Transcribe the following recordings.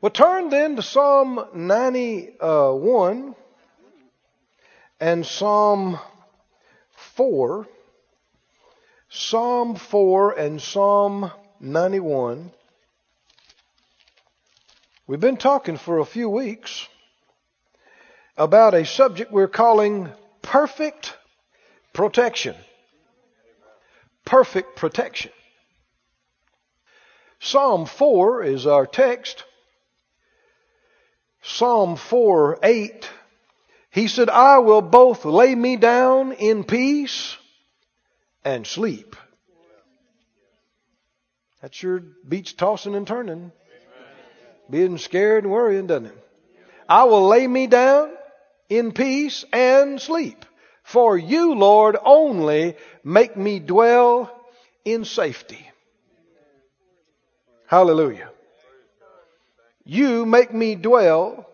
Well, turn then to Psalm 91 and Psalm 4. Psalm 4 and Psalm 91. We've been talking for a few weeks about a subject we're calling perfect protection. Perfect protection. Psalm 4 is our text. Psalm 4 8. He said, I will both lay me down in peace and sleep. That sure beats tossing and turning. Being scared and worrying, doesn't it? I will lay me down in peace and sleep. For you, Lord, only make me dwell in safety. Hallelujah. You make me dwell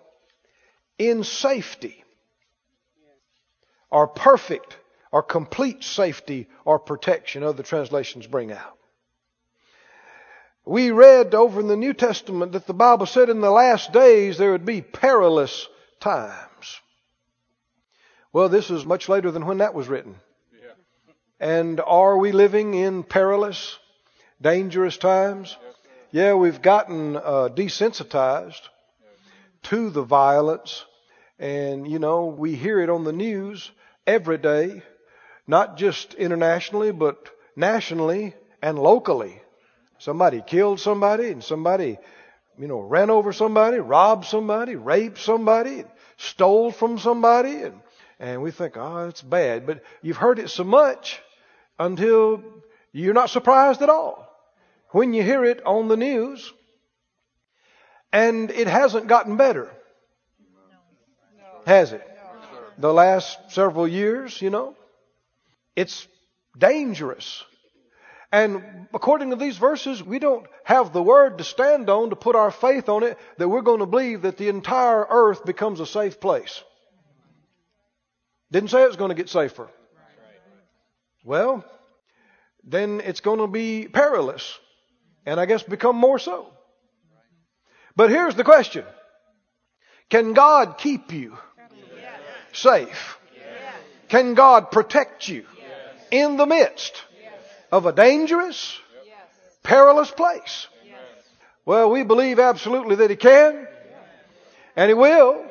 in safety, or perfect, or complete safety, or protection, other translations bring out. We read over in the New Testament that the Bible said in the last days there would be perilous times. Well, this is much later than when that was written. And are we living in perilous, dangerous times? Yeah, we've gotten uh, desensitized to the violence. And, you know, we hear it on the news every day, not just internationally, but nationally and locally. Somebody killed somebody and somebody, you know, ran over somebody, robbed somebody, raped somebody, stole from somebody. And, and we think, oh, it's bad. But you've heard it so much until you're not surprised at all when you hear it on the news. And it hasn't gotten better. Has it? The last several years, you know? It's dangerous. And according to these verses, we don't have the word to stand on to put our faith on it that we're going to believe that the entire earth becomes a safe place. Didn't say it was going to get safer. Well, then it's going to be perilous and I guess become more so. But here's the question. Can God keep you safe? Can God protect you in the midst of a dangerous, perilous place? Well, we believe absolutely that He can, and He will.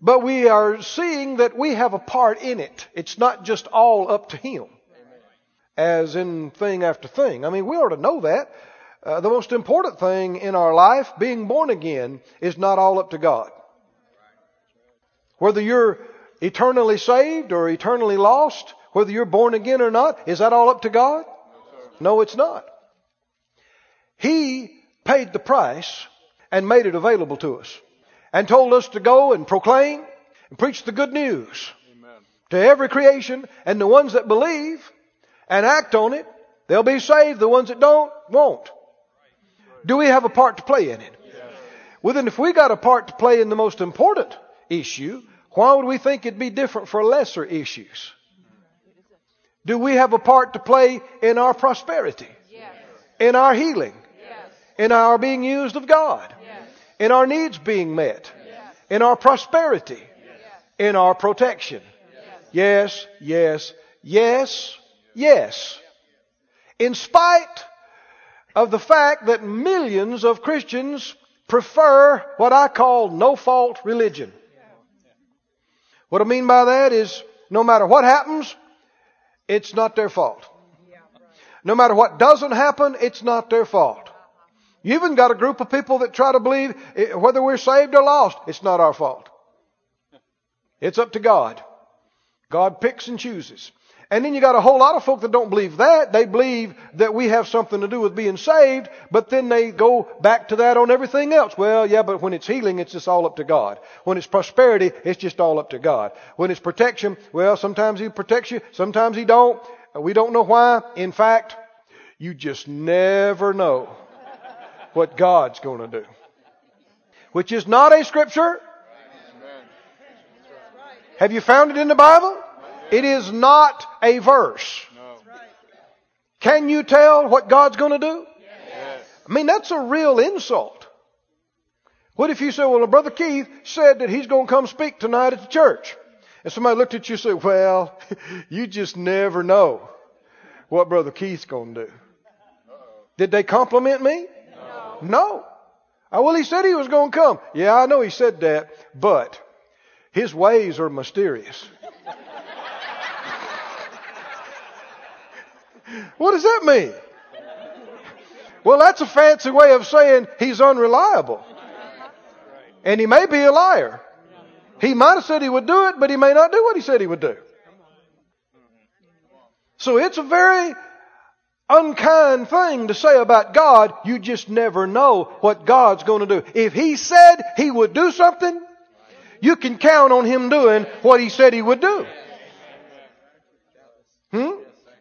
But we are seeing that we have a part in it. It's not just all up to Him as in thing after thing. I mean, we ought to know that. Uh, the most important thing in our life, being born again, is not all up to God. Whether you're eternally saved or eternally lost, whether you're born again or not, is that all up to God? No, it's not. He paid the price and made it available to us and told us to go and proclaim and preach the good news Amen. to every creation and the ones that believe and act on it, they'll be saved. The ones that don't, won't. Do we have a part to play in it? Well, then if we got a part to play in the most important issue, why would we think it'd be different for lesser issues? Do we have a part to play in our prosperity? Yes. In our healing? Yes. In our being used of God? Yes. In our needs being met? In our prosperity? In our protection? Yes, yes, yes, Yes. In spite of the fact that millions of Christians prefer what I call no fault religion. What I mean by that is no matter what happens, it's not their fault. No matter what doesn't happen, it's not their fault. You even got a group of people that try to believe eh, whether we're saved or lost, it's not our fault. It's up to God. God picks and chooses. And then you got a whole lot of folk that don't believe that. They believe that we have something to do with being saved, but then they go back to that on everything else. Well, yeah, but when it's healing, it's just all up to God. When it's prosperity, it's just all up to God. When it's protection, well, sometimes He protects you, sometimes He don't. We don't know why. In fact, you just never know what God's going to do. Which is not a scripture. Have you found it in the Bible? It is not a verse. Can you tell what God's going to do? Yes. I mean, that's a real insult. What if you say, well, Brother Keith said that he's going to come speak tonight at the church? And somebody looked at you and said, well, you just never know what Brother Keith's going to do. Did they compliment me? No. No. Oh, well, he said he was going to come. Yeah, I know he said that, but his ways are mysterious. what does that mean? Well, that's a fancy way of saying he's unreliable. And he may be a liar. He might have said he would do it, but he may not do what he said he would do. So it's a very unkind thing to say about God. You just never know what God's going to do. If He said He would do something, you can count on Him doing what He said He would do.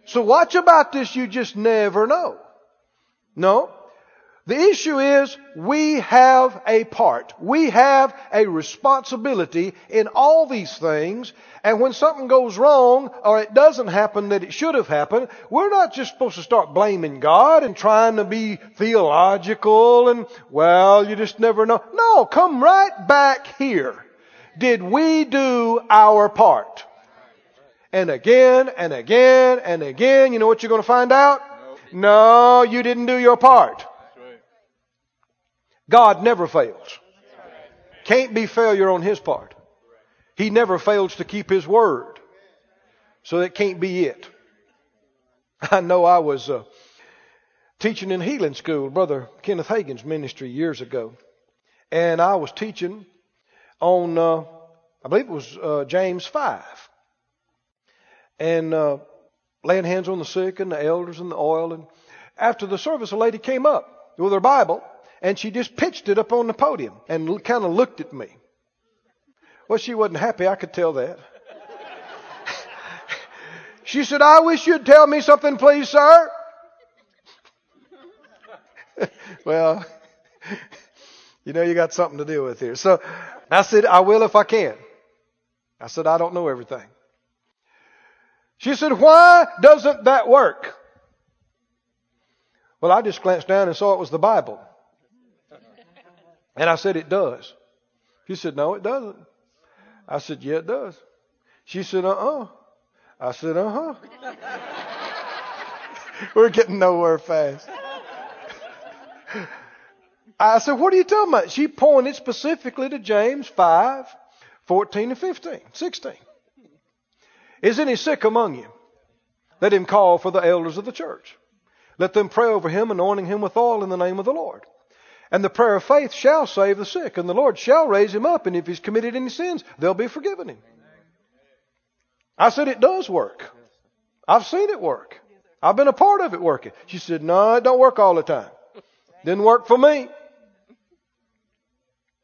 So watch about this. You just never know. No. The issue is we have a part. We have a responsibility in all these things. And when something goes wrong or it doesn't happen that it should have happened, we're not just supposed to start blaming God and trying to be theological and, well, you just never know. No, come right back here. Did we do our part? And again and again and again, you know what you're going to find out? No, you didn't do your part. God never fails. Can't be failure on His part. He never fails to keep His word. So that can't be it. I know I was uh, teaching in healing school, Brother Kenneth Hagin's ministry years ago. And I was teaching on, uh, I believe it was uh, James 5. And uh, laying hands on the sick and the elders and the oil. And after the service, a lady came up with her Bible and she just pitched it up on the podium and kind of looked at me. Well, she wasn't happy. I could tell that. she said, I wish you'd tell me something, please, sir. well, you know, you got something to deal with here. So I said, I will if I can. I said, I don't know everything. She said, why doesn't that work? Well, I just glanced down and saw it was the Bible. And I said, It does. She said, No, it doesn't. I said, Yeah, it does. She said, Uh uh-uh. uh I said, Uh huh. We're getting nowhere fast. I said, What are you talking about? She pointed specifically to James 5 14 and 15, 16. Is any sick among you? Let him call for the elders of the church. Let them pray over him, anointing him with oil in the name of the Lord. And the prayer of faith shall save the sick, and the Lord shall raise him up, and if he's committed any sins, they'll be forgiven him. I said, it does work. I've seen it work. I've been a part of it working. She said, no, it don't work all the time. Didn't work for me.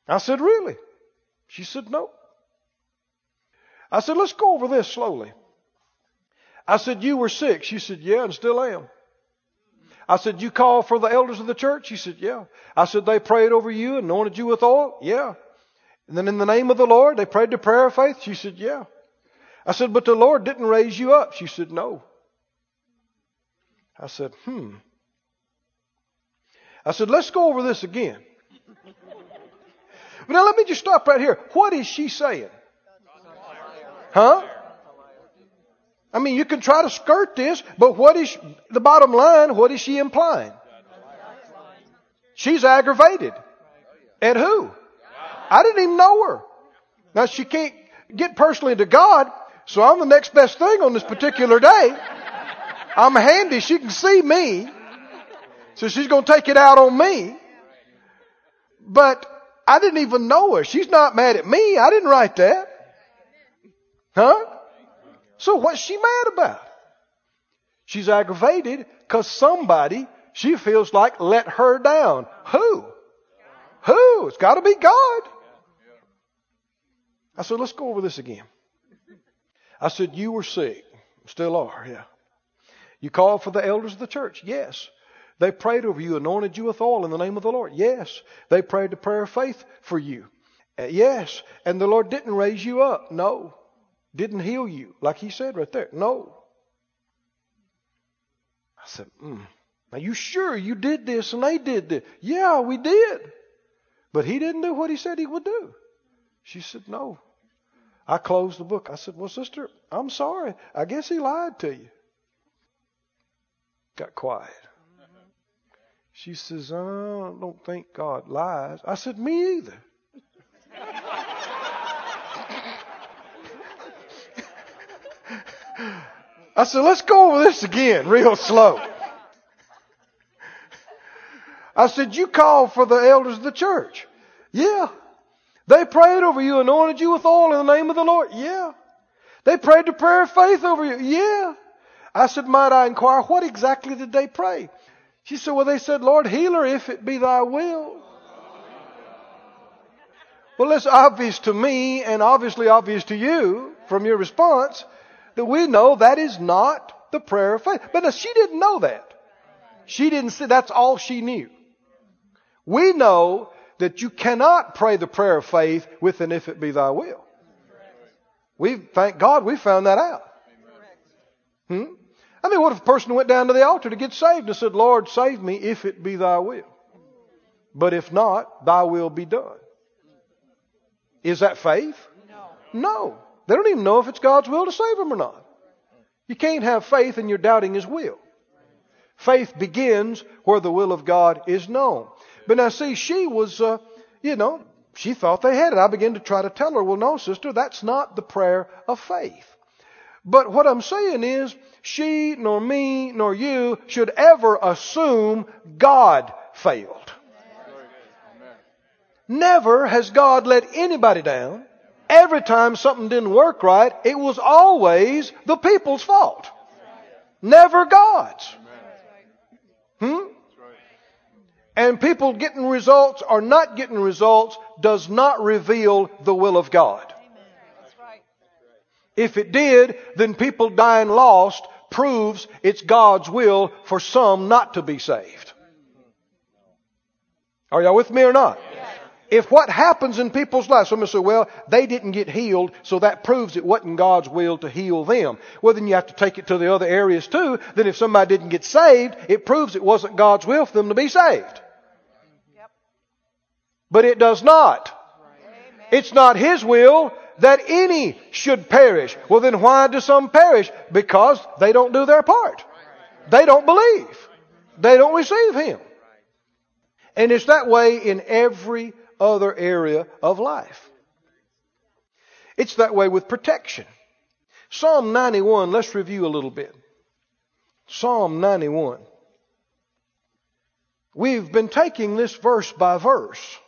I said, really? She said, no. I said, let's go over this slowly. I said, you were sick. She said, yeah, and still am. I said, You called for the elders of the church? He said, Yeah. I said, They prayed over you, anointed you with oil? Yeah. And then in the name of the Lord, they prayed the prayer of faith? She said, Yeah. I said, But the Lord didn't raise you up. She said, No. I said, Hmm. I said, Let's go over this again. but now let me just stop right here. What is she saying? Huh? I mean, you can try to skirt this, but what is the bottom line? What is she implying? She's aggravated. At who? I didn't even know her. Now she can't get personally to God, so I'm the next best thing on this particular day. I'm handy. She can see me. So she's going to take it out on me. But I didn't even know her. She's not mad at me. I didn't write that. Huh? So what's she mad about? She's aggravated because somebody she feels like let her down. Who? Who? It's got to be God. I said, let's go over this again. I said, you were sick. Still are, yeah. You called for the elders of the church? Yes. They prayed over you, anointed you with oil in the name of the Lord? Yes. They prayed the prayer of faith for you? Uh, yes. And the Lord didn't raise you up? No didn't heal you, like he said right there. No. I said, mm. Are you sure you did this and they did this? Yeah, we did. But he didn't do what he said he would do. She said, No. I closed the book. I said, Well, sister, I'm sorry. I guess he lied to you. Got quiet. She says, I don't think God lies. I said, Me either. I said, let's go over this again real slow. I said, you called for the elders of the church. Yeah. They prayed over you, anointed you with oil in the name of the Lord. Yeah. They prayed the prayer of faith over you. Yeah. I said, might I inquire, what exactly did they pray? She said, well, they said, Lord, heal her if it be thy will. Well, it's obvious to me and obviously obvious to you from your response that we know that is not the prayer of faith. But she didn't know that. She didn't say that's all she knew. We know that you cannot pray the prayer of faith with an if it be thy will. We thank God we found that out. Hmm? I mean, what if a person went down to the altar to get saved and said, Lord, save me if it be thy will? But if not, thy will be done. Is that faith? No. No. They don't even know if it's God's will to save them or not. You can't have faith and you're doubting His will. Faith begins where the will of God is known. But now see, she was, uh, you know, she thought they had it. I began to try to tell her, well, no, sister, that's not the prayer of faith. But what I'm saying is, she, nor me, nor you should ever assume God failed. Never has God let anybody down. Every time something didn't work right, it was always the people's fault. Never God's. Hmm? And people getting results or not getting results does not reveal the will of God. If it did, then people dying lost proves it's God's will for some not to be saved. Are y'all with me or not? If what happens in people's lives, somebody say, well, they didn't get healed, so that proves it wasn't God's will to heal them. Well, then you have to take it to the other areas too. Then if somebody didn't get saved, it proves it wasn't God's will for them to be saved. Yep. But it does not. It's not His will that any should perish. Well, then why do some perish? Because they don't do their part. They don't believe. They don't receive Him. And it's that way in every other area of life. It's that way with protection. Psalm 91, let's review a little bit. Psalm 91. We've been taking this verse by verse,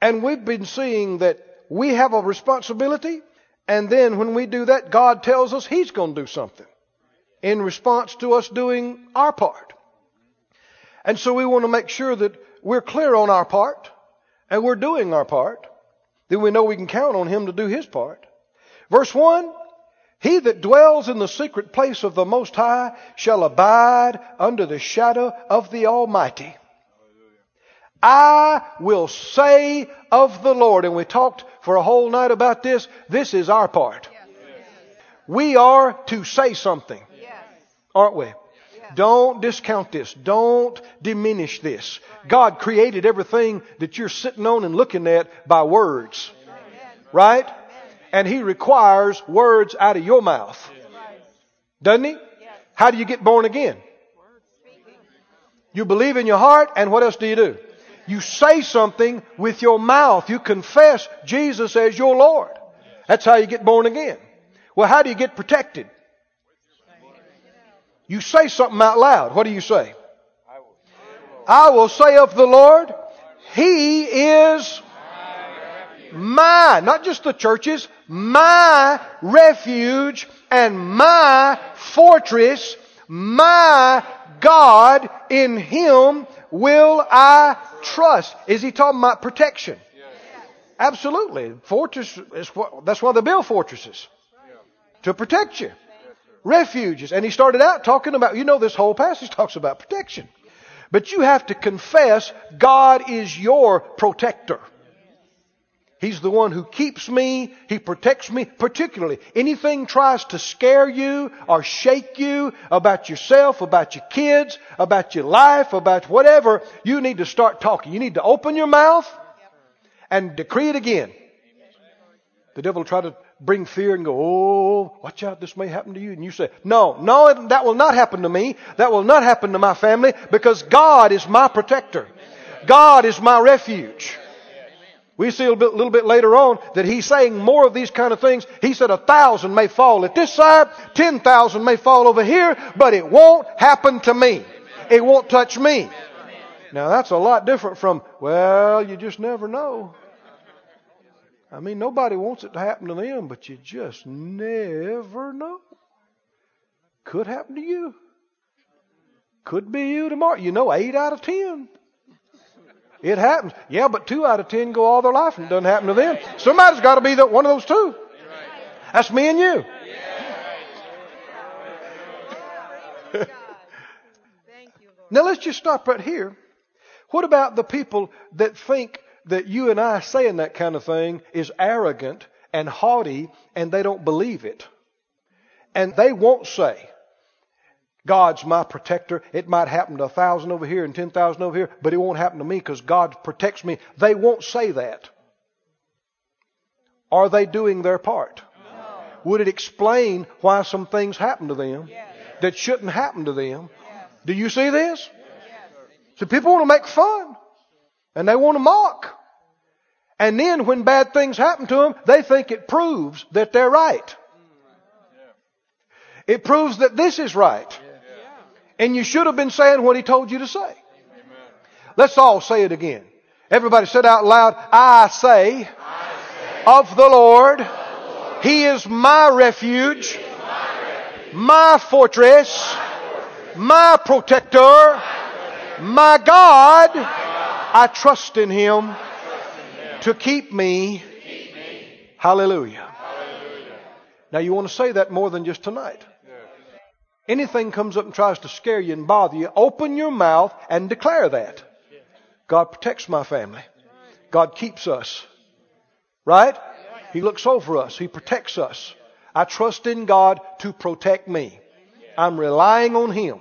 and we've been seeing that we have a responsibility, and then when we do that, God tells us He's going to do something in response to us doing our part. And so we want to make sure that we're clear on our part and we're doing our part, then we know we can count on Him to do His part. Verse 1 He that dwells in the secret place of the Most High shall abide under the shadow of the Almighty. I will say of the Lord, and we talked for a whole night about this, this is our part. We are to say something, aren't we? Don't discount this. Don't diminish this. God created everything that you're sitting on and looking at by words. Right? And He requires words out of your mouth. Doesn't He? How do you get born again? You believe in your heart, and what else do you do? You say something with your mouth. You confess Jesus as your Lord. That's how you get born again. Well, how do you get protected? You say something out loud. What do you say? I will say of the Lord, He is my, not just the churches, my refuge and my fortress, my God, in Him will I trust. Is He talking about protection? Absolutely. Fortress is what, that's why they build fortresses. To protect you refuges. And he started out talking about, you know, this whole passage talks about protection. But you have to confess God is your protector. He's the one who keeps me. He protects me. Particularly, anything tries to scare you or shake you about yourself, about your kids, about your life, about whatever, you need to start talking. You need to open your mouth and decree it again. The devil will try to bring fear and go, oh, watch out, this may happen to you. And you say, no, no, that will not happen to me. That will not happen to my family because God is my protector. God is my refuge. We see a little bit, little bit later on that he's saying more of these kind of things. He said a thousand may fall at this side, ten thousand may fall over here, but it won't happen to me. It won't touch me. Now that's a lot different from, well, you just never know. I mean, nobody wants it to happen to them, but you just never know. Could happen to you. Could be you tomorrow. You know, eight out of ten. It happens. Yeah, but two out of ten go all their life and it doesn't happen to them. Somebody's got to be the, one of those two. That's me and you. now let's just stop right here. What about the people that think that you and I saying that kind of thing is arrogant and haughty and they don't believe it? And they won't say, God's my protector. It might happen to a thousand over here and ten thousand over here, but it won't happen to me because God protects me. They won't say that. Are they doing their part? No. Would it explain why some things happen to them yes. that shouldn't happen to them? Yes. Do you see this? Yes. So people want to make fun and they want to mock. And then when bad things happen to them, they think it proves that they're right. It proves that this is right. And you should have been saying what he told you to say. Let's all say it again. Everybody said out loud, I say, of the Lord, He is my refuge, my fortress, my protector, my God. I trust in Him to keep me. Hallelujah. Now you want to say that more than just tonight anything comes up and tries to scare you and bother you, open your mouth and declare that. God protects my family. God keeps us. Right? He looks over us. He protects us. I trust in God to protect me. I'm relying on Him,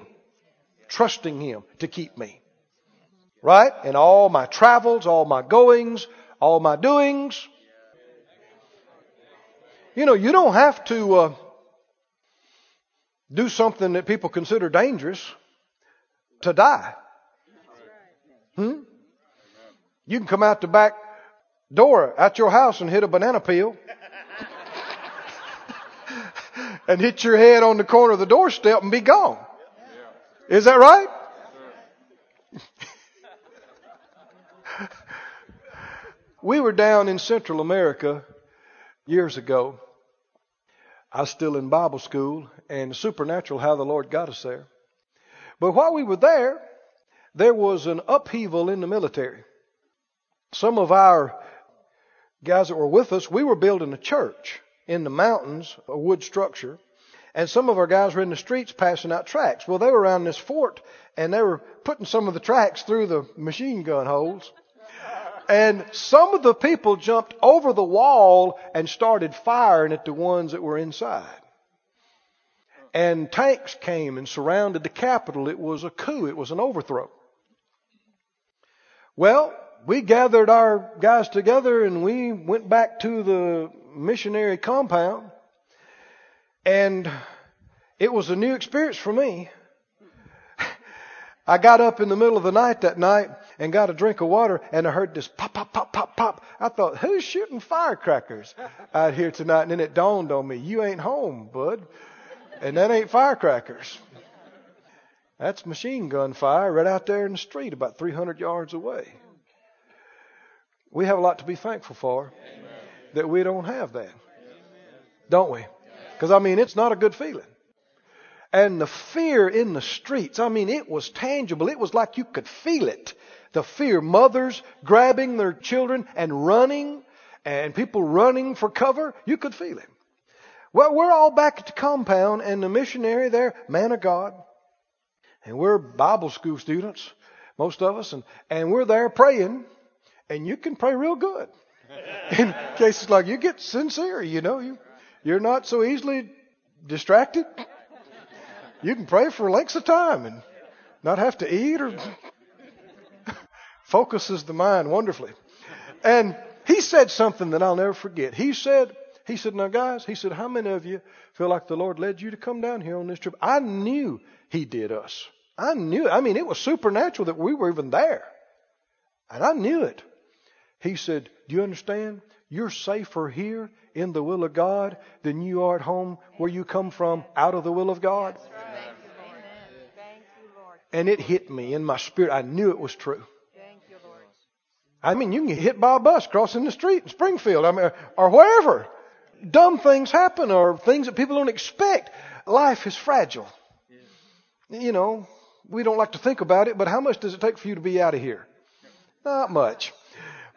trusting Him to keep me. Right? In all my travels, all my goings, all my doings. You know, you don't have to. Uh, do something that people consider dangerous to die. Hmm? You can come out the back door at your house and hit a banana peel and hit your head on the corner of the doorstep and be gone. Is that right? We were down in Central America years ago I was still in Bible school, and supernatural how the Lord got us there. But while we were there, there was an upheaval in the military. Some of our guys that were with us, we were building a church in the mountains, a wood structure, and some of our guys were in the streets passing out tracts. Well, they were around this fort, and they were putting some of the tracts through the machine gun holes. And some of the people jumped over the wall and started firing at the ones that were inside. And tanks came and surrounded the Capitol. It was a coup. It was an overthrow. Well, we gathered our guys together and we went back to the missionary compound. And it was a new experience for me. I got up in the middle of the night that night and got a drink of water and I heard this pop, pop, pop, pop, pop. I thought, who's shooting firecrackers out here tonight? And then it dawned on me, you ain't home, bud. And that ain't firecrackers. That's machine gun fire right out there in the street about 300 yards away. We have a lot to be thankful for Amen. that we don't have that. Don't we? Because, I mean, it's not a good feeling. And the fear in the streets, I mean, it was tangible. It was like you could feel it. The fear. Mothers grabbing their children and running, and people running for cover. You could feel it. Well, we're all back at the compound, and the missionary there, man of God, and we're Bible school students, most of us, and, and we're there praying, and you can pray real good. In cases like you get sincere, you know, you, you're not so easily distracted. You can pray for lengths of time and not have to eat or focuses the mind wonderfully. And he said something that I'll never forget. He said, he said, now guys, he said, how many of you feel like the Lord led you to come down here on this trip? I knew he did us. I knew it. I mean, it was supernatural that we were even there. And I knew it. He said, do you understand? You're safer here in the will of God than you are at home where you come from out of the will of God. And it hit me in my spirit. I knew it was true. I mean, you can get hit by a bus crossing the street in Springfield, I mean, or wherever. Dumb things happen, or things that people don't expect. Life is fragile. You know, we don't like to think about it, but how much does it take for you to be out of here? Not much.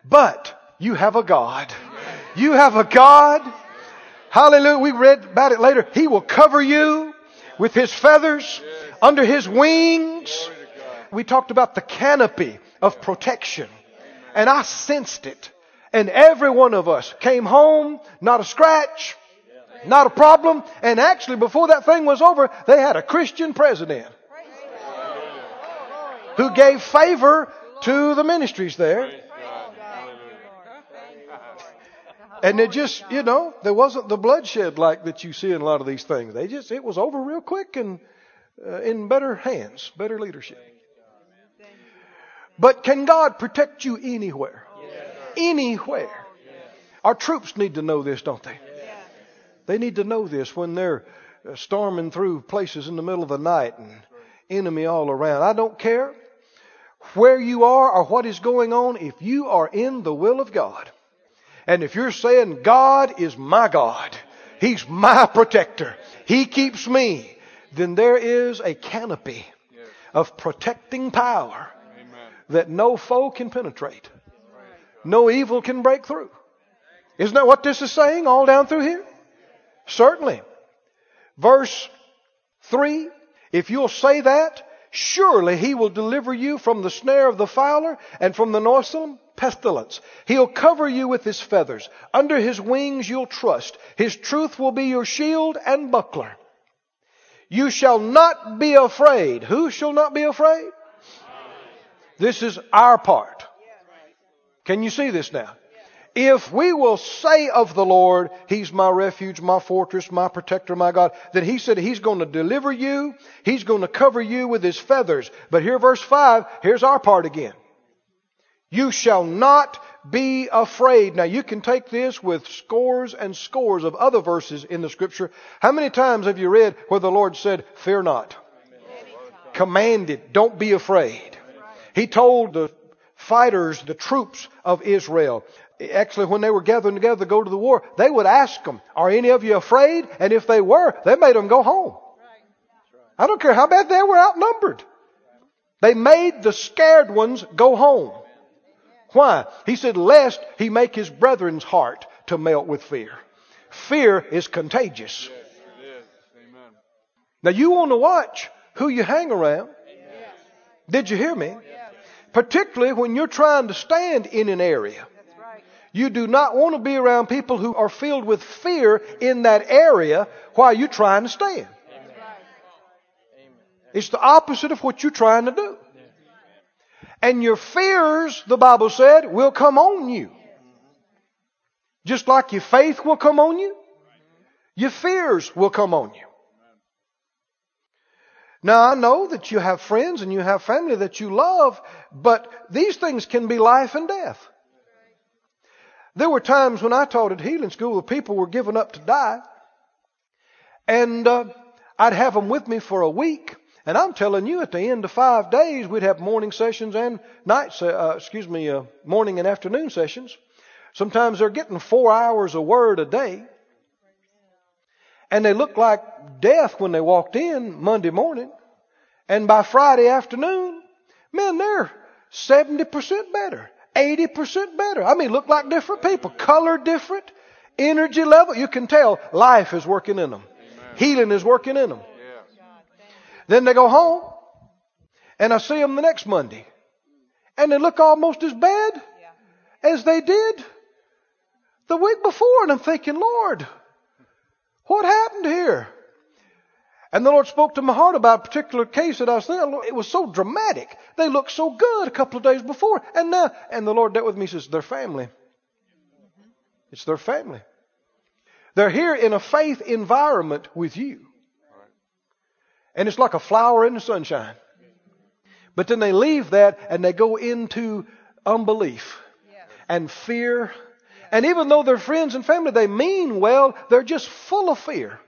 But you have a God. You have a God. Hallelujah. We read about it later. He will cover you with his feathers under his wings. We talked about the canopy of protection. And I sensed it. And every one of us came home, not a scratch, not a problem. And actually, before that thing was over, they had a Christian president who gave favor to the ministries there. And it just, you know, there wasn't the bloodshed like that you see in a lot of these things. They just, it was over real quick and uh, in better hands, better leadership. But can God protect you anywhere? Anywhere. Our troops need to know this, don't they? They need to know this when they're uh, storming through places in the middle of the night and enemy all around. I don't care where you are or what is going on if you are in the will of God. And if you're saying God is my God, He's my protector, He keeps me, then there is a canopy of protecting power that no foe can penetrate. No evil can break through. Isn't that what this is saying all down through here? Certainly. Verse 3, if you'll say that, surely he will deliver you from the snare of the fowler and from the noisome pestilence. He'll cover you with his feathers. Under his wings you'll trust. His truth will be your shield and buckler. You shall not be afraid. Who shall not be afraid? This is our part. Can you see this now? If we will say of the Lord, He's my refuge, my fortress, my protector, my God, then He said He's going to deliver you. He's going to cover you with His feathers. But here, verse 5, here's our part again. You shall not be afraid. Now you can take this with scores and scores of other verses in the scripture. How many times have you read where the Lord said, fear not? Commanded, don't be afraid. He told the fighters, the troops of Israel, actually when they were gathering together to go to the war, they would ask them, are any of you afraid? And if they were, they made them go home. I don't care how bad they were outnumbered. They made the scared ones go home. Why? He said, lest he make his brethren's heart to melt with fear. Fear is contagious. Now you want to watch who you hang around. Did you hear me? Particularly when you're trying to stand in an area. You do not want to be around people who are filled with fear in that area while you're trying to stand. It's the opposite of what you're trying to do. And your fears, the Bible said, will come on you. Just like your faith will come on you, your fears will come on you. Now I know that you have friends and you have family that you love, but these things can be life and death. There were times when I taught at healing school the people were giving up to die, and uh, I'd have them with me for a week, and I'm telling you, at the end of five days, we'd have morning sessions and night, uh, excuse me, uh, morning and afternoon sessions. Sometimes they're getting four hours a word a day. And they looked like death when they walked in Monday morning. And by Friday afternoon, man, they're 70% better, 80% better. I mean, look like different people, color different, energy level. You can tell life is working in them. Amen. Healing is working in them. Then they go home, and I see them the next Monday, and they look almost as bad as they did the week before. And I'm thinking, Lord, what happened here? And the Lord spoke to my heart about a particular case that I was thinking. It was so dramatic. They looked so good a couple of days before. And now, and the Lord dealt with me, says, their family It's their family. They're here in a faith environment with you. And it's like a flower in the sunshine. But then they leave that and they go into unbelief and fear. And even though they're friends and family, they mean well, they're just full of fear.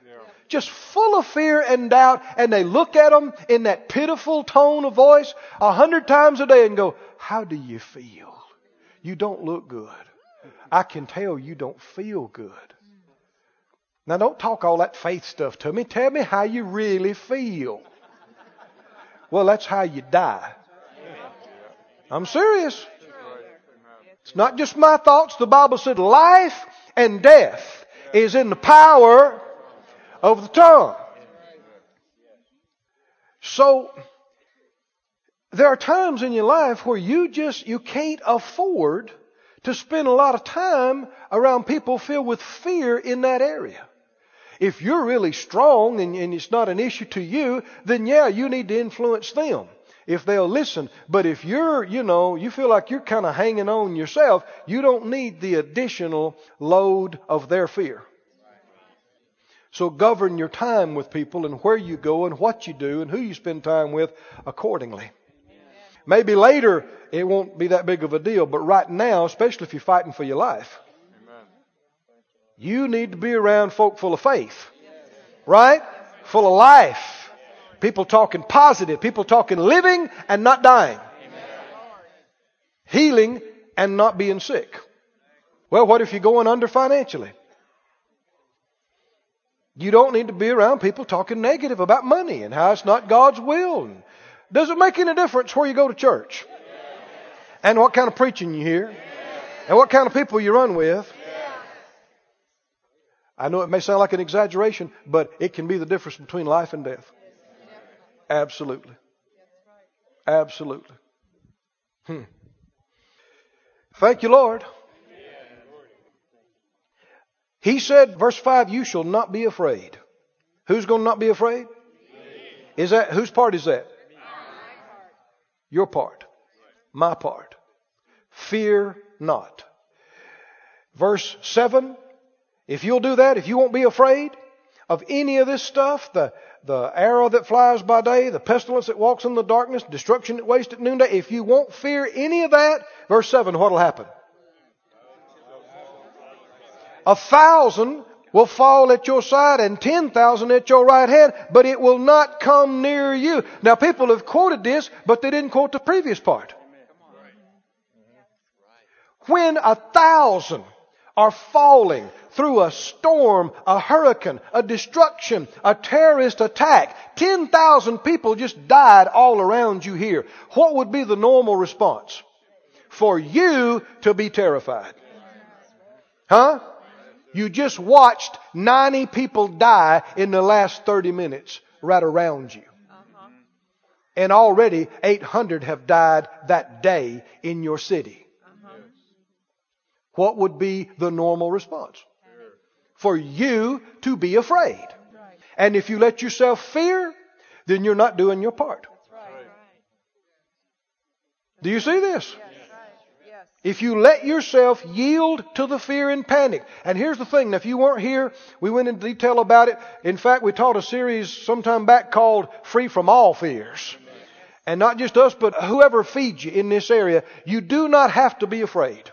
Just full of fear and doubt. And they look at them in that pitiful tone of voice a hundred times a day and go, How do you feel? You don't look good. I can tell you don't feel good. Now, don't talk all that faith stuff to me. Tell me how you really feel. Well, that's how you die. I'm serious. It's not just my thoughts. The Bible said life and death is in the power of the tongue. So, there are times in your life where you just, you can't afford to spend a lot of time around people filled with fear in that area. If you're really strong and, and it's not an issue to you, then yeah, you need to influence them if they'll listen. But if you're, you know, you feel like you're kind of hanging on yourself, you don't need the additional load of their fear. So govern your time with people and where you go and what you do and who you spend time with accordingly. Maybe later it won't be that big of a deal, but right now, especially if you're fighting for your life, you need to be around folk full of faith. Right? Full of life. People talking positive. People talking living and not dying. Healing and not being sick. Well, what if you're going under financially? You don't need to be around people talking negative about money and how it's not God's will. Does it make any difference where you go to church? And what kind of preaching you hear? And what kind of people you run with? I know it may sound like an exaggeration, but it can be the difference between life and death. Absolutely. Absolutely. Hmm. Thank you, Lord. He said, verse 5, you shall not be afraid. Who's going to not be afraid? Is that, whose part is that? Your part. My part. Fear not. Verse 7, if you'll do that, if you won't be afraid of any of this stuff, the, the arrow that flies by day, the pestilence that walks in the darkness, destruction that wastes at noonday, if you won't fear any of that, verse 7, what'll happen? A thousand will fall at your side and 10,000 at your right hand, but it will not come near you. Now people have quoted this, but they didn't quote the previous part. When a thousand are falling through a storm, a hurricane, a destruction, a terrorist attack. 10,000 people just died all around you here. What would be the normal response? For you to be terrified. Huh? You just watched 90 people die in the last 30 minutes right around you. Uh-huh. And already 800 have died that day in your city. Uh-huh. What would be the normal response? For you to be afraid. And if you let yourself fear, then you're not doing your part. Do you see this? If you let yourself yield to the fear and panic. And here's the thing. Now, if you weren't here, we went into detail about it. In fact, we taught a series sometime back called Free from All Fears. And not just us, but whoever feeds you in this area, you do not have to be afraid.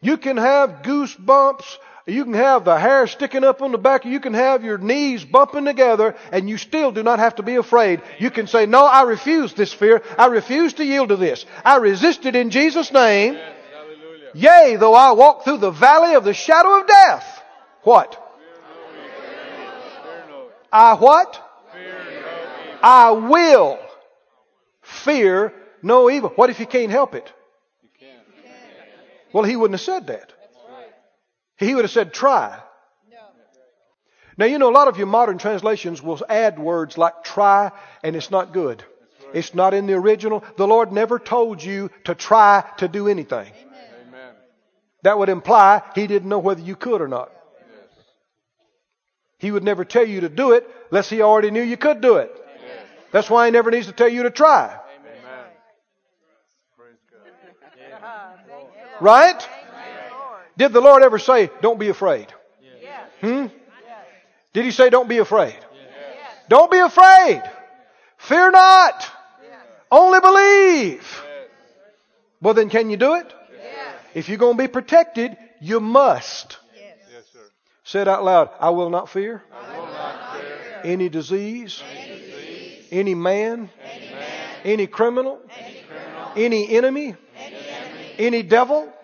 You can have goosebumps. You can have the hair sticking up on the back. You can have your knees bumping together and you still do not have to be afraid. You can say, no, I refuse this fear. I refuse to yield to this. I resist it in Jesus' name. Yes, Yea, though I walk through the valley of the shadow of death. What? I what? I will fear no evil. What if you can't help it? Well, he wouldn't have said that. He would have said, try. Now, you know, a lot of your modern translations will add words like try, and it's not good. It's not in the original. The Lord never told you to try to do anything. Amen. That would imply He didn't know whether you could or not. He would never tell you to do it unless He already knew you could do it. That's why He never needs to tell you to try. Right? Did the Lord ever say, don't be afraid? Hmm? Did he say, don't be afraid? Don't be afraid. Fear not. Only believe. Well, then can you do it? If you're going to be protected, you must. Yes, sir. Say it out loud. I will not fear I will not fear any disease, any disease, any man, any man, any criminal, any criminal, any enemy, any enemy, any devil, any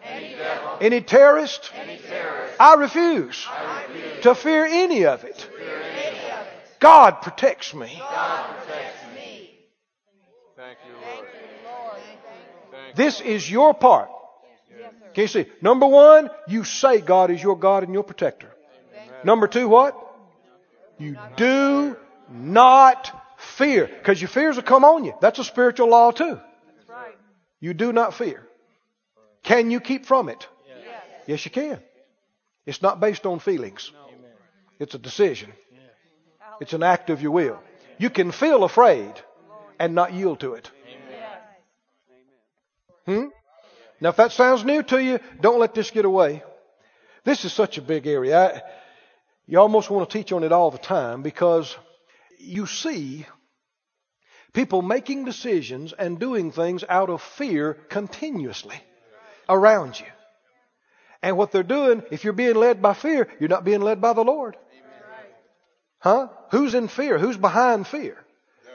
devil, any terrorist. any terrorist. I refuse I refuse to fear any of it. any of it. God protects me. God protects me. Thank you, Lord. Thank This is your part. Can you see? Number one, you say God is your God and your protector. Number two, what? You do not fear. Because your fears will come on you. That's a spiritual law too. You do not fear. Can you keep from it? Yes, you can. It's not based on feelings. It's a decision. It's an act of your will. You can feel afraid and not yield to it. Hmm? Now, if that sounds new to you, don't let this get away. This is such a big area. I, you almost want to teach on it all the time because you see people making decisions and doing things out of fear continuously around you. And what they're doing, if you're being led by fear, you're not being led by the Lord. Huh? Who's in fear? Who's behind fear?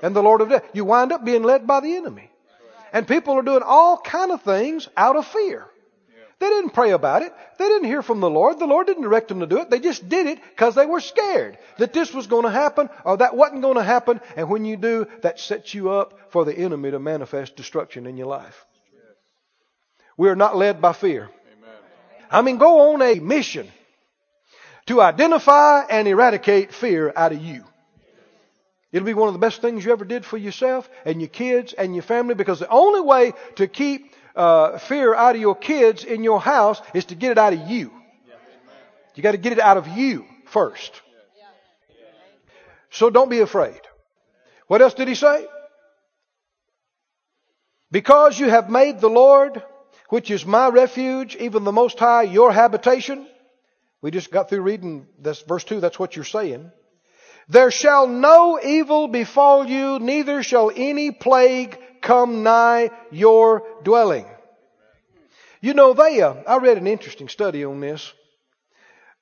And the Lord of death. You wind up being led by the enemy. And people are doing all kind of things out of fear. They didn't pray about it. They didn't hear from the Lord. The Lord didn't direct them to do it. They just did it because they were scared that this was going to happen or that wasn't going to happen. And when you do, that sets you up for the enemy to manifest destruction in your life. We are not led by fear. I mean, go on a mission to identify and eradicate fear out of you. It'll be one of the best things you ever did for yourself and your kids and your family because the only way to keep uh, fear out of your kids in your house is to get it out of you. You got to get it out of you first. So don't be afraid. What else did he say? Because you have made the Lord, which is my refuge, even the Most High, your habitation. We just got through reading this verse 2. That's what you're saying. There shall no evil befall you, neither shall any plague come nigh your dwelling. You know, they, uh, I read an interesting study on this,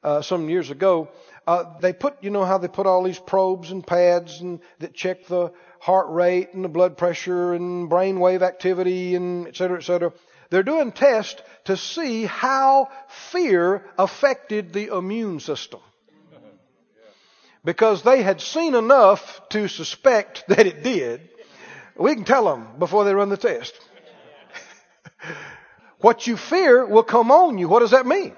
uh, some years ago. Uh, they put, you know how they put all these probes and pads and that check the heart rate and the blood pressure and brainwave activity and et cetera, et cetera. They're doing tests to see how fear affected the immune system because they had seen enough to suspect that it did. We can tell them before they run the test. what you fear will come on you. What does that mean?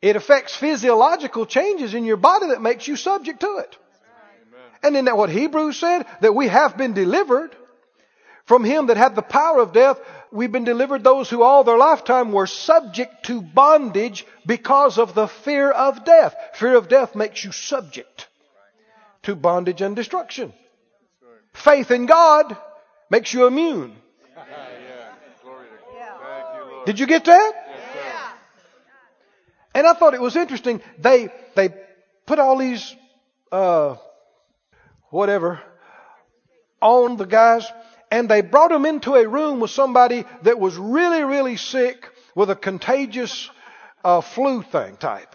It affects physiological changes in your body that makes you subject to it. And isn't that what Hebrews said? That we have been delivered from him that had the power of death. We've been delivered those who all their lifetime were subject to bondage because of the fear of death. Fear of death makes you subject to bondage and destruction. Faith in God makes you immune. Did you get that? And I thought it was interesting. They they put all these uh, whatever on the guys, and they brought him into a room with somebody that was really really sick with a contagious uh, flu thing type.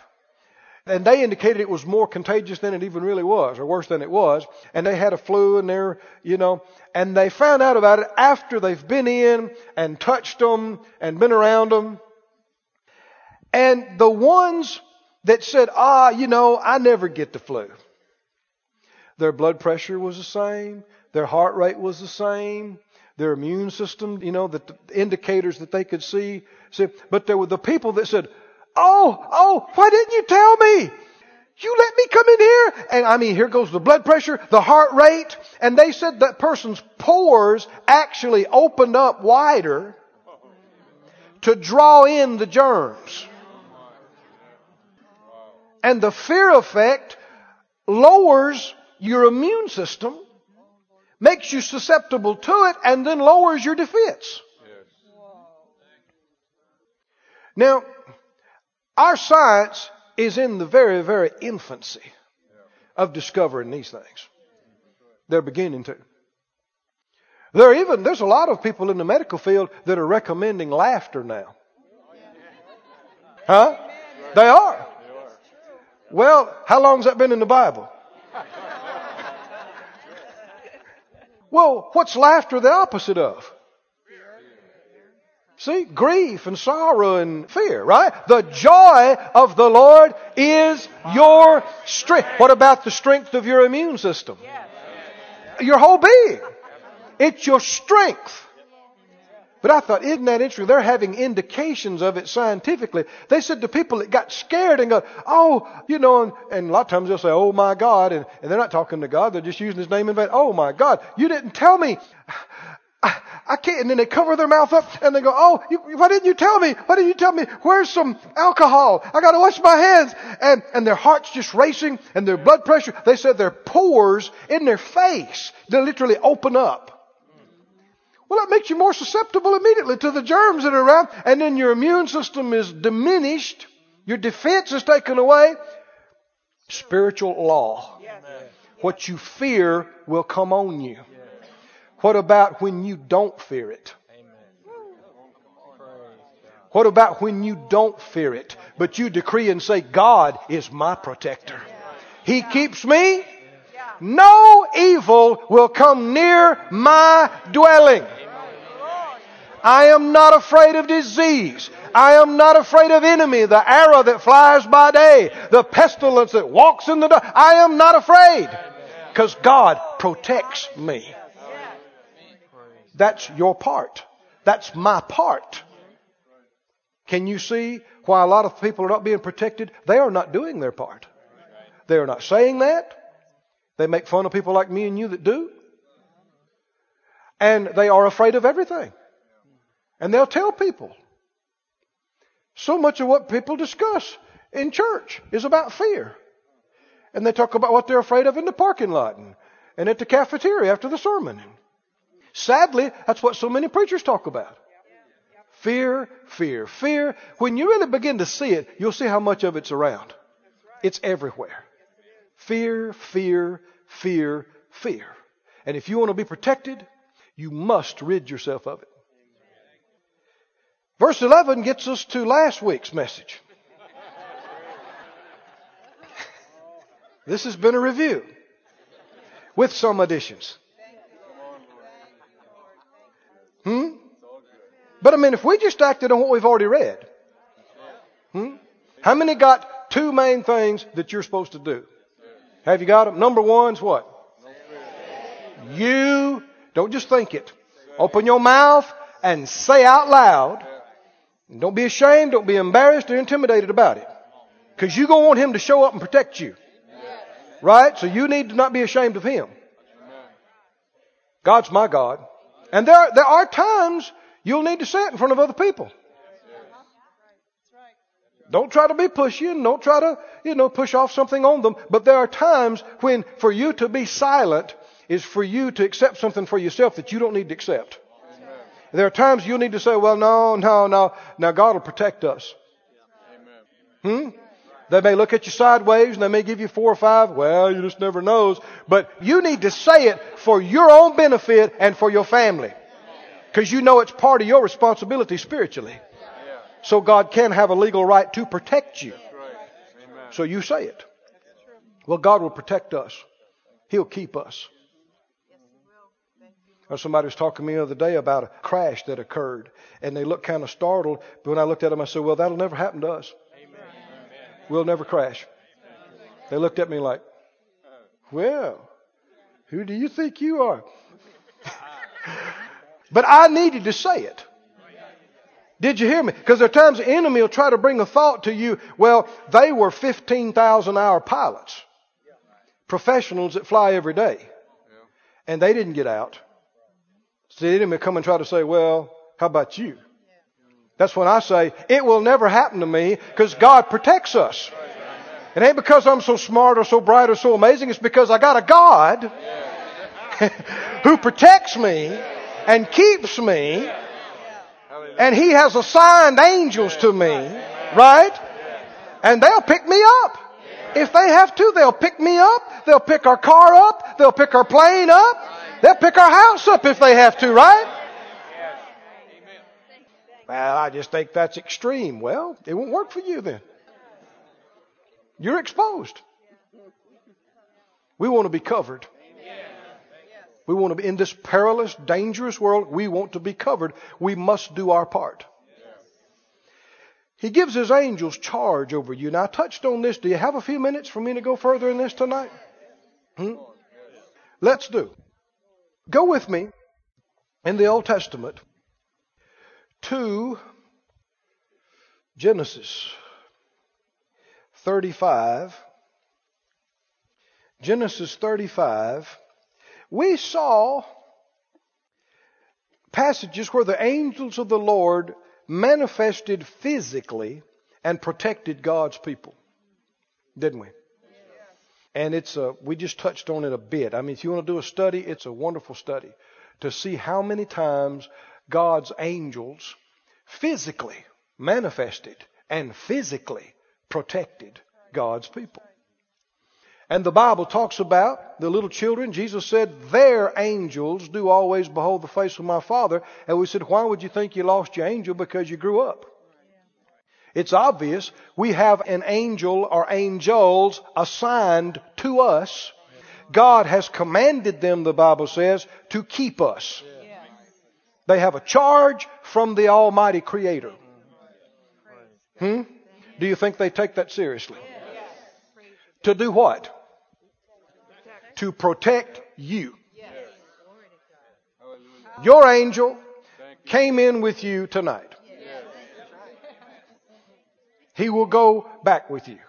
And they indicated it was more contagious than it even really was, or worse than it was. And they had a flu and they're, you know, and they found out about it after they've been in and touched them and been around them. And the ones that said, ah, you know, I never get the flu. Their blood pressure was the same. Their heart rate was the same. Their immune system, you know, the indicators that they could see. see. But there were the people that said, Oh, oh, why didn't you tell me? You let me come in here. And I mean, here goes the blood pressure, the heart rate. And they said that person's pores actually opened up wider to draw in the germs. And the fear effect lowers your immune system, makes you susceptible to it, and then lowers your defense. Now, Our science is in the very, very infancy of discovering these things. They're beginning to. There are even there's a lot of people in the medical field that are recommending laughter now. Huh? They are. Well, how long's that been in the Bible? Well, what's laughter the opposite of? See, grief and sorrow and fear, right? The joy of the Lord is your strength. What about the strength of your immune system? Your whole being. It's your strength. But I thought, isn't that interesting? They're having indications of it scientifically. They said to people that got scared and go, oh, you know, and, and a lot of times they'll say, oh my God, and, and they're not talking to God, they're just using His name in vain. Oh my God, you didn't tell me. I, I can't. And then they cover their mouth up and they go, oh, you, why didn't you tell me? Why didn't you tell me? Where's some alcohol? I gotta wash my hands. And, and their heart's just racing and their blood pressure, they said their pores in their face, they literally open up. Well, that makes you more susceptible immediately to the germs that are around, and then your immune system is diminished, your defense is taken away. Spiritual law. What you fear will come on you. What about when you don't fear it? What about when you don't fear it, but you decree and say, God is my protector. He keeps me. No evil will come near my dwelling. I am not afraid of disease. I am not afraid of enemy, the arrow that flies by day, the pestilence that walks in the dark. I am not afraid because God protects me. That's your part. That's my part. Can you see why a lot of people are not being protected? They are not doing their part. They are not saying that. They make fun of people like me and you that do. And they are afraid of everything. And they'll tell people. So much of what people discuss in church is about fear. And they talk about what they're afraid of in the parking lot and, and at the cafeteria after the sermon. Sadly, that's what so many preachers talk about. Fear, fear, fear. When you really begin to see it, you'll see how much of it's around. It's everywhere. Fear, fear, fear, fear. And if you want to be protected, you must rid yourself of it. Verse 11 gets us to last week's message. This has been a review with some additions. Hmm? But I mean, if we just acted on what we've already read, hmm? How many got two main things that you're supposed to do? Have you got them? Number one's what? You don't just think it. Open your mouth and say out loud don't be ashamed, don't be embarrassed or intimidated about it. Because you're going to want him to show up and protect you. Right? So you need to not be ashamed of him. God's my God. And there, there are times you'll need to say it in front of other people. Don't try to be pushy and don't try to, you know, push off something on them. But there are times when for you to be silent is for you to accept something for yourself that you don't need to accept. There are times you'll need to say, well, no, no, no. Now God will protect us. Hmm? They may look at you sideways and they may give you four or five. Well, you just never knows. But you need to say it for your own benefit and for your family. Because you know it's part of your responsibility spiritually. So God can have a legal right to protect you. So you say it. Well, God will protect us. He'll keep us. Or somebody was talking to me the other day about a crash that occurred, and they looked kind of startled. But when I looked at them, I said, "Well, that'll never happen to us. Amen. We'll never crash." They looked at me like, "Well, who do you think you are?" but I needed to say it. Did you hear me? Because there are times the enemy will try to bring a thought to you. Well, they were 15,000 hour pilots, professionals that fly every day, and they didn't get out. So the enemy come and try to say, well, how about you? That's when I say, it will never happen to me because God protects us. It ain't because I'm so smart or so bright or so amazing. It's because I got a God who protects me and keeps me. And He has assigned angels to me. Right? And they'll pick me up. If they have to, they'll pick me up. They'll pick our car up. They'll pick our plane up. They'll pick our house up if they have to, right? Well, I just think that's extreme. Well, it won't work for you then. You're exposed. We want to be covered. We want to be in this perilous, dangerous world. We want to be covered. We must do our part. He gives his angels charge over you. Now, I touched on this. Do you have a few minutes for me to go further in this tonight? Hmm? Let's do. Go with me in the Old Testament to Genesis 35. Genesis 35. We saw passages where the angels of the Lord manifested physically and protected God's people. Didn't we? And it's a, we just touched on it a bit. I mean, if you want to do a study, it's a wonderful study to see how many times God's angels physically manifested and physically protected God's people. And the Bible talks about the little children. Jesus said, Their angels do always behold the face of my Father. And we said, Why would you think you lost your angel? Because you grew up. It's obvious we have an angel or angels assigned to us. God has commanded them, the Bible says, to keep us. They have a charge from the Almighty Creator. Hmm? Do you think they take that seriously? To do what? To protect you. Your angel came in with you tonight. He will go back with you.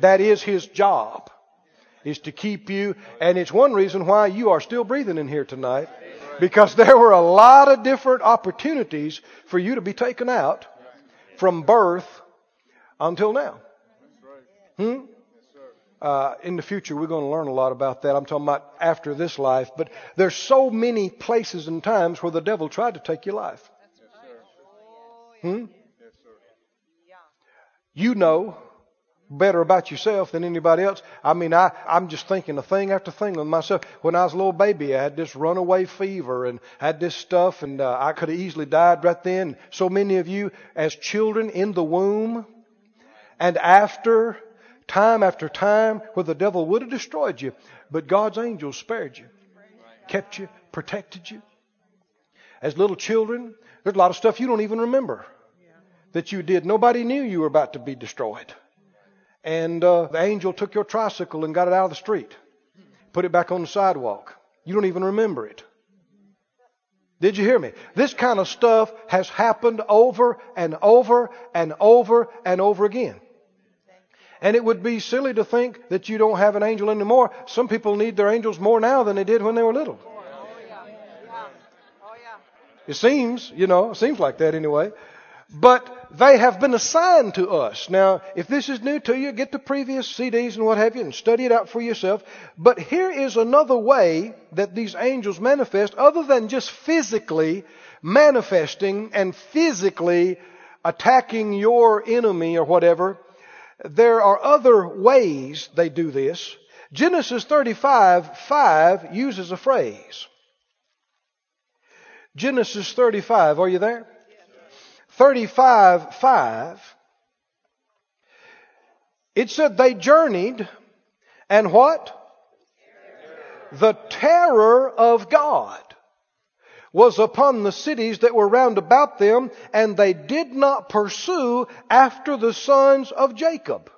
That is his job, is to keep you. And it's one reason why you are still breathing in here tonight. Because there were a lot of different opportunities for you to be taken out from birth until now. Hmm? Uh, in the future, we're going to learn a lot about that. I'm talking about after this life. But there's so many places and times where the devil tried to take your life. Hmm? You know better about yourself than anybody else. I mean, I, I'm just thinking of thing after thing with myself. When I was a little baby, I had this runaway fever and had this stuff, and uh, I could have easily died right then. So many of you, as children in the womb, and after, time after time, where the devil would have destroyed you, but God's angels spared you, kept you, protected you. As little children, there's a lot of stuff you don't even remember that you did. Nobody knew you were about to be destroyed. And uh, the angel took your tricycle and got it out of the street, put it back on the sidewalk. You don't even remember it. Did you hear me? This kind of stuff has happened over and over and over and over again. And it would be silly to think that you don't have an angel anymore. Some people need their angels more now than they did when they were little. It seems, you know, it seems like that anyway. But they have been assigned to us. Now, if this is new to you, get the previous CDs and what have you and study it out for yourself. But here is another way that these angels manifest other than just physically manifesting and physically attacking your enemy or whatever. There are other ways they do this. Genesis 35, 5 uses a phrase. Genesis 35, are you there? 35, 5. It said they journeyed and what? The terror of God was upon the cities that were round about them, and they did not pursue after the sons of Jacob.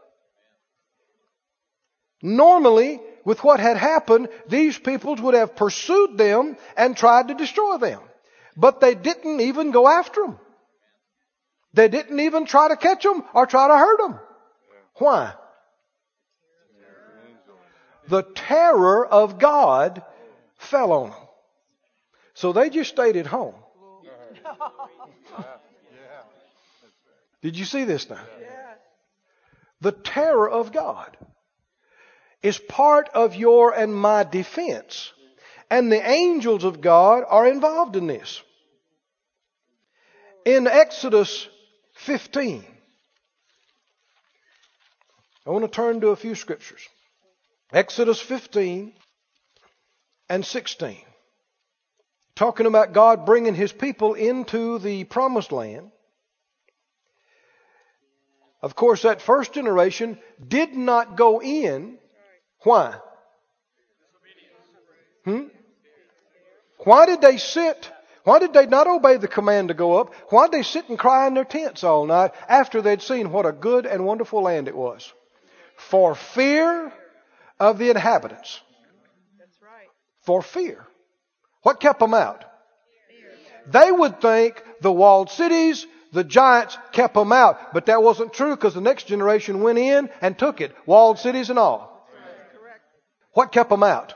Normally, with what had happened, these peoples would have pursued them and tried to destroy them. But they didn't even go after them. They didn't even try to catch them or try to hurt them. Why? The terror of God fell on them. So they just stayed at home. Did you see this now? The terror of God is part of your and my defense. And the angels of God are involved in this. In Exodus 15, I want to turn to a few scriptures. Exodus 15 and 16. Talking about God bringing his people into the promised land. Of course, that first generation did not go in. Why? Hmm? Why did they sit? Why did they not obey the command to go up? Why did they sit and cry in their tents all night after they'd seen what a good and wonderful land it was? For fear of the inhabitants. That's right. For fear. What kept them out? They would think the walled cities, the giants kept them out, but that wasn't true because the next generation went in and took it, walled cities and all. What kept them out?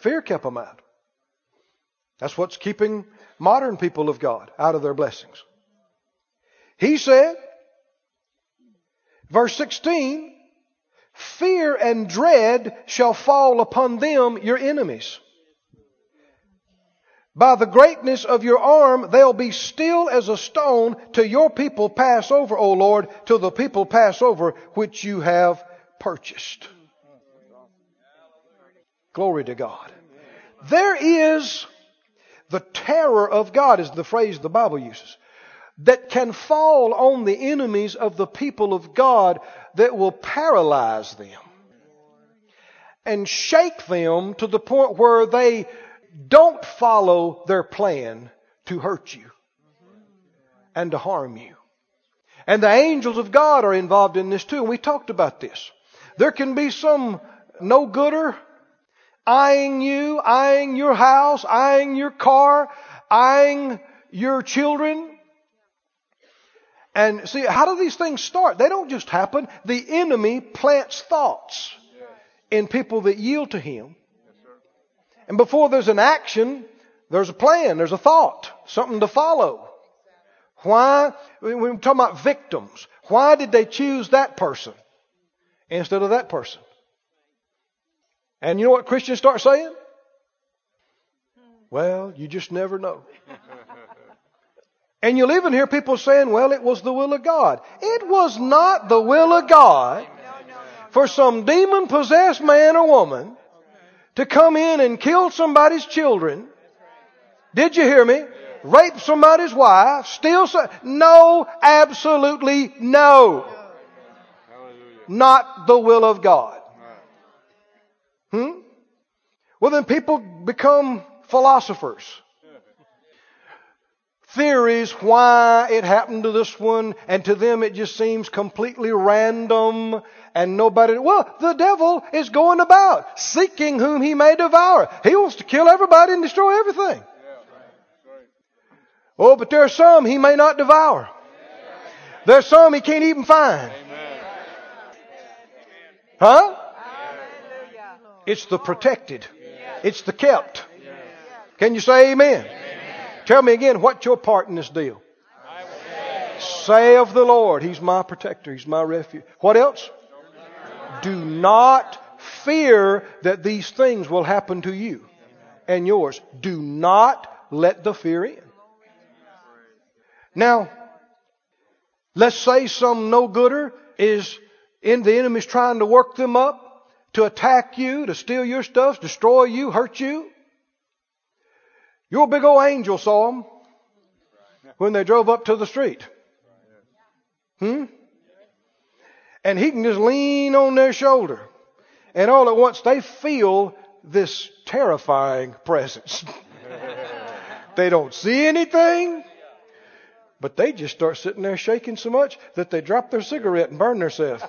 Fear kept them out. That's what's keeping modern people of God out of their blessings. He said, verse 16, fear and dread shall fall upon them, your enemies. By the greatness of your arm, they'll be still as a stone till your people pass over, O Lord, till the people pass over which you have purchased. Glory to God. There is the terror of God, is the phrase the Bible uses, that can fall on the enemies of the people of God that will paralyze them and shake them to the point where they don't follow their plan to hurt you and to harm you. And the angels of God are involved in this too, and we talked about this. There can be some no gooder eyeing you, eyeing your house, eyeing your car, eyeing your children. And see, how do these things start? They don't just happen. The enemy plants thoughts in people that yield to him. And before there's an action, there's a plan, there's a thought, something to follow. Why? We're talking about victims. Why did they choose that person instead of that person? And you know what Christians start saying? Well, you just never know. And you'll even hear people saying, well, it was the will of God. It was not the will of God for some demon possessed man or woman to come in and kill somebody's children. Did you hear me? Rape somebody's wife, steal some, no, absolutely no. Not the will of God. Hmm? Well then people become philosophers. Theories why it happened to this one, and to them it just seems completely random and nobody, well, the devil is going about seeking whom he may devour. He wants to kill everybody and destroy everything. Oh, but there are some he may not devour. There's some he can't even find. Huh? It's the protected. It's the kept. Can you say amen? Tell me again, what's your part in this deal? Say of the Lord, He's my protector, He's my refuge. What else? Do not fear that these things will happen to you and yours. Do not let the fear in. Now, let's say some no gooder is in the enemy's trying to work them up to attack you, to steal your stuff, destroy you, hurt you. Your big old angel saw them when they drove up to the street. Hmm? And he can just lean on their shoulder. And all at once they feel this terrifying presence. they don't see anything, but they just start sitting there shaking so much that they drop their cigarette and burn themselves.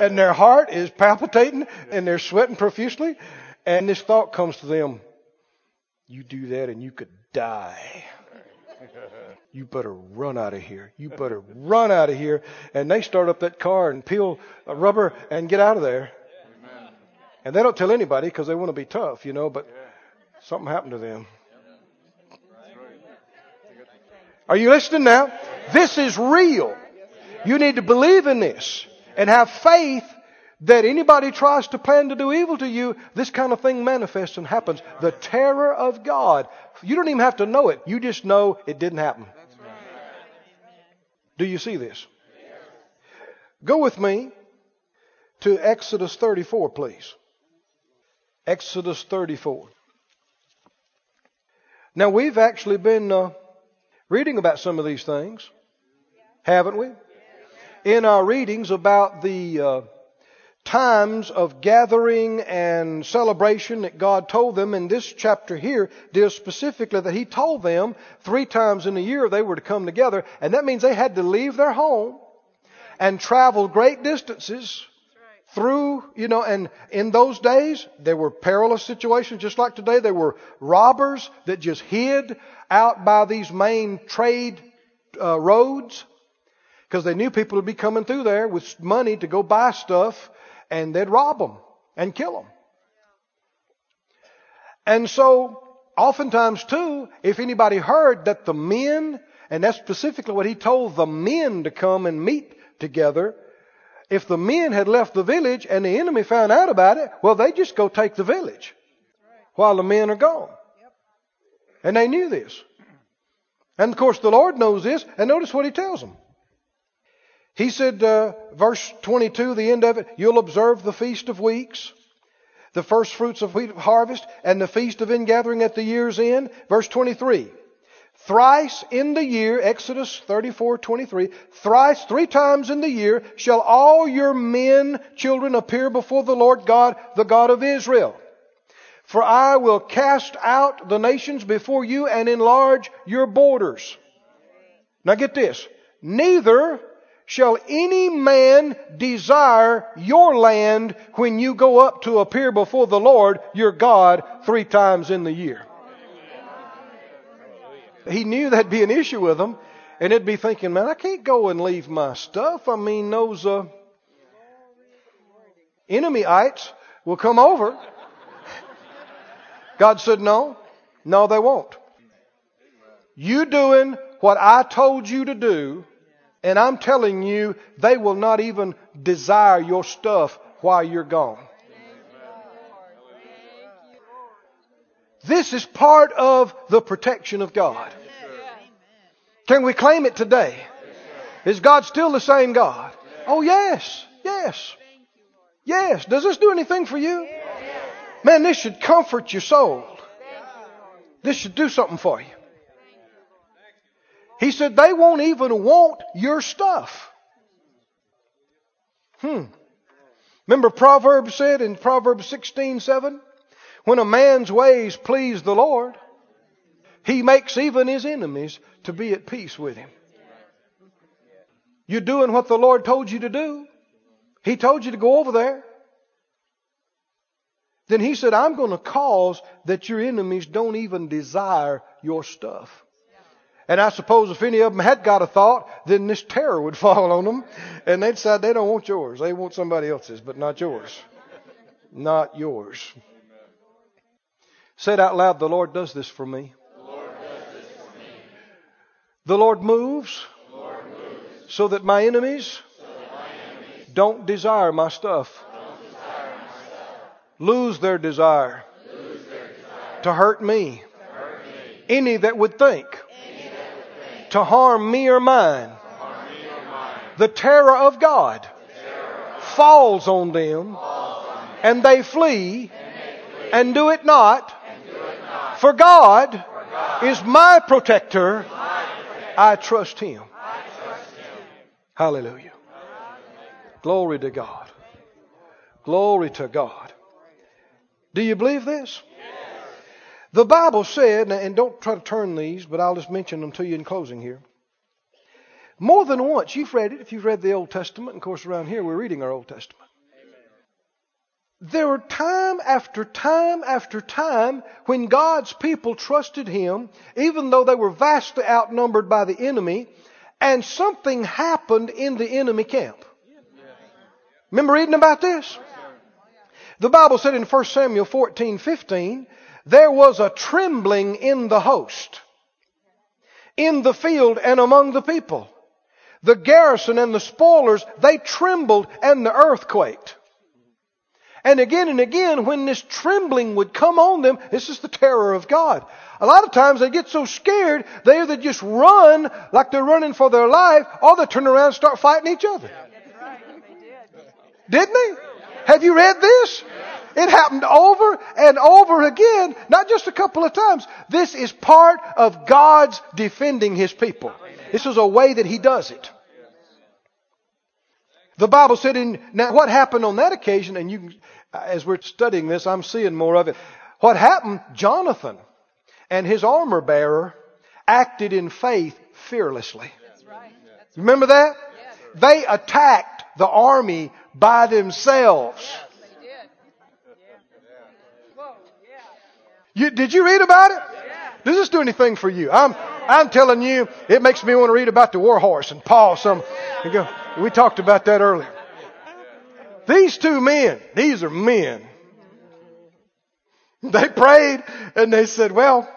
and their heart is palpitating and they're sweating profusely. And this thought comes to them you do that and you could die. You better run out of here. You better run out of here. And they start up that car and peel rubber and get out of there. And they don't tell anybody because they want to be tough, you know, but something happened to them. Are you listening now? This is real. You need to believe in this and have faith that anybody tries to plan to do evil to you, this kind of thing manifests and happens. The terror of God. You don't even have to know it. You just know it didn't happen. Do you see this? Go with me to Exodus 34, please. Exodus 34. Now, we've actually been uh, reading about some of these things, haven't we? In our readings about the uh, times of gathering and celebration that God told them, and this chapter here deals specifically that He told them three times in a year they were to come together, and that means they had to leave their home and travel great distances through, you know, and in those days, there were perilous situations just like today. There were robbers that just hid out by these main trade uh, roads because they knew people would be coming through there with money to go buy stuff and they'd rob them and kill them. And so, oftentimes too, if anybody heard that the men, and that's specifically what he told the men to come and meet together, if the men had left the village and the enemy found out about it, well, they just go take the village while the men are gone. And they knew this. And of course, the Lord knows this, and notice what He tells them. He said, uh, verse 22, the end of it, you'll observe the Feast of Weeks, the first fruits of wheat harvest, and the Feast of Ingathering at the year's end. Verse 23, Thrice in the year, Exodus 34, 23, thrice, three times in the year, shall all your men, children appear before the Lord God, the God of Israel. For I will cast out the nations before you and enlarge your borders. Now get this. Neither shall any man desire your land when you go up to appear before the Lord your God three times in the year he knew that'd be an issue with them, and they'd be thinking, man, I can't go and leave my stuff. I mean, those uh, enemyites will come over. God said, no, no, they won't. You doing what I told you to do, and I'm telling you, they will not even desire your stuff while you're gone. This is part of the protection of God. Can we claim it today? Is God still the same God? Oh, yes. Yes. Yes. Does this do anything for you? Man, this should comfort your soul. This should do something for you. He said they won't even want your stuff. Hmm. Remember Proverbs said in Proverbs 16, 7? When a man's ways please the Lord, he makes even his enemies to be at peace with him. You're doing what the Lord told you to do. He told you to go over there. Then he said, I'm going to cause that your enemies don't even desire your stuff. And I suppose if any of them had got a thought, then this terror would fall on them. And they'd decide they don't want yours. They want somebody else's, but not yours. Not yours. Said out loud, the Lord does this for me. The Lord moves, so that my enemies, don't desire my stuff. Lose their desire, to hurt me. Any that would think, to harm me or mine. The terror of God falls on them and they flee and do it not for God is my protector. I trust Him. Hallelujah. Glory to God. Glory to God. Do you believe this? The Bible said, and don't try to turn these, but I'll just mention them to you in closing here. More than once, you've read it if you've read the Old Testament. Of course, around here we're reading our Old Testament. There were time after time after time when God's people trusted Him, even though they were vastly outnumbered by the enemy, and something happened in the enemy camp. Remember reading about this? The Bible said in 1 Samuel 14, 15, there was a trembling in the host, in the field and among the people. The garrison and the spoilers, they trembled and the earth quaked. And again and again, when this trembling would come on them, this is the terror of God. A lot of times they get so scared, they either just run like they're running for their life, or they turn around and start fighting each other. Didn't he? Have you read this? It happened over and over again, not just a couple of times. This is part of God's defending His people. This is a way that He does it. The Bible said in, now what happened on that occasion, and you, uh, as we're studying this, I'm seeing more of it. What happened, Jonathan and his armor bearer acted in faith fearlessly. That's right. That's Remember that? Yes. They attacked the army by themselves. They did. Yeah. Whoa. Yeah. You, did you read about it? Yeah. Does this do anything for you? I'm, I'm telling you, it makes me want to read about the war horse and Paul. Some, go, we talked about that earlier. These two men, these are men. They prayed and they said, well,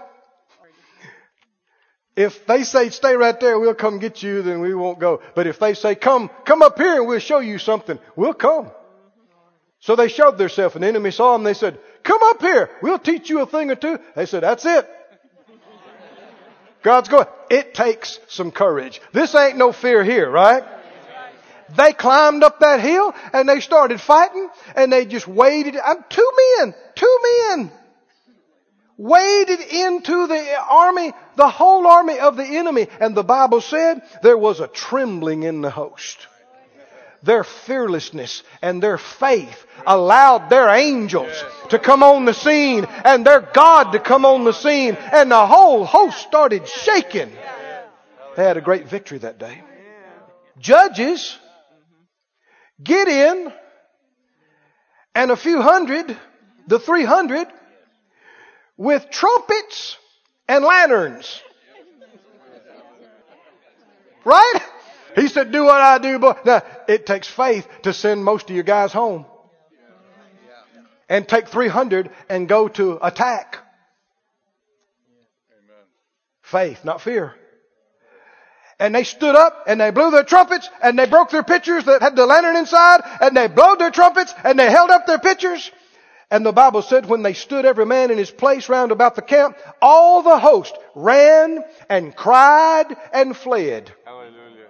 if they say stay right there, we'll come get you, then we won't go. But if they say come, come up here and we'll show you something, we'll come. So they showed themselves and the enemy saw them. They said, come up here. We'll teach you a thing or two. They said, that's it. God's going, it takes some courage. This ain't no fear here, right? They climbed up that hill and they started fighting and they just waded. I'm two men, two men waded into the army, the whole army of the enemy. And the Bible said there was a trembling in the host. Their fearlessness and their faith allowed their angels to come on the scene and their God to come on the scene and the whole host started shaking. They had a great victory that day. Judges, Gideon, and a few hundred, the 300, with trumpets and lanterns. Right? He said, do what I do, but now it takes faith to send most of your guys home. And take 300 and go to attack. Faith, not fear. And they stood up and they blew their trumpets and they broke their pitchers that had the lantern inside and they blowed their trumpets and they held up their pitchers. And the Bible said when they stood every man in his place round about the camp, all the host ran and cried and fled. Hallelujah.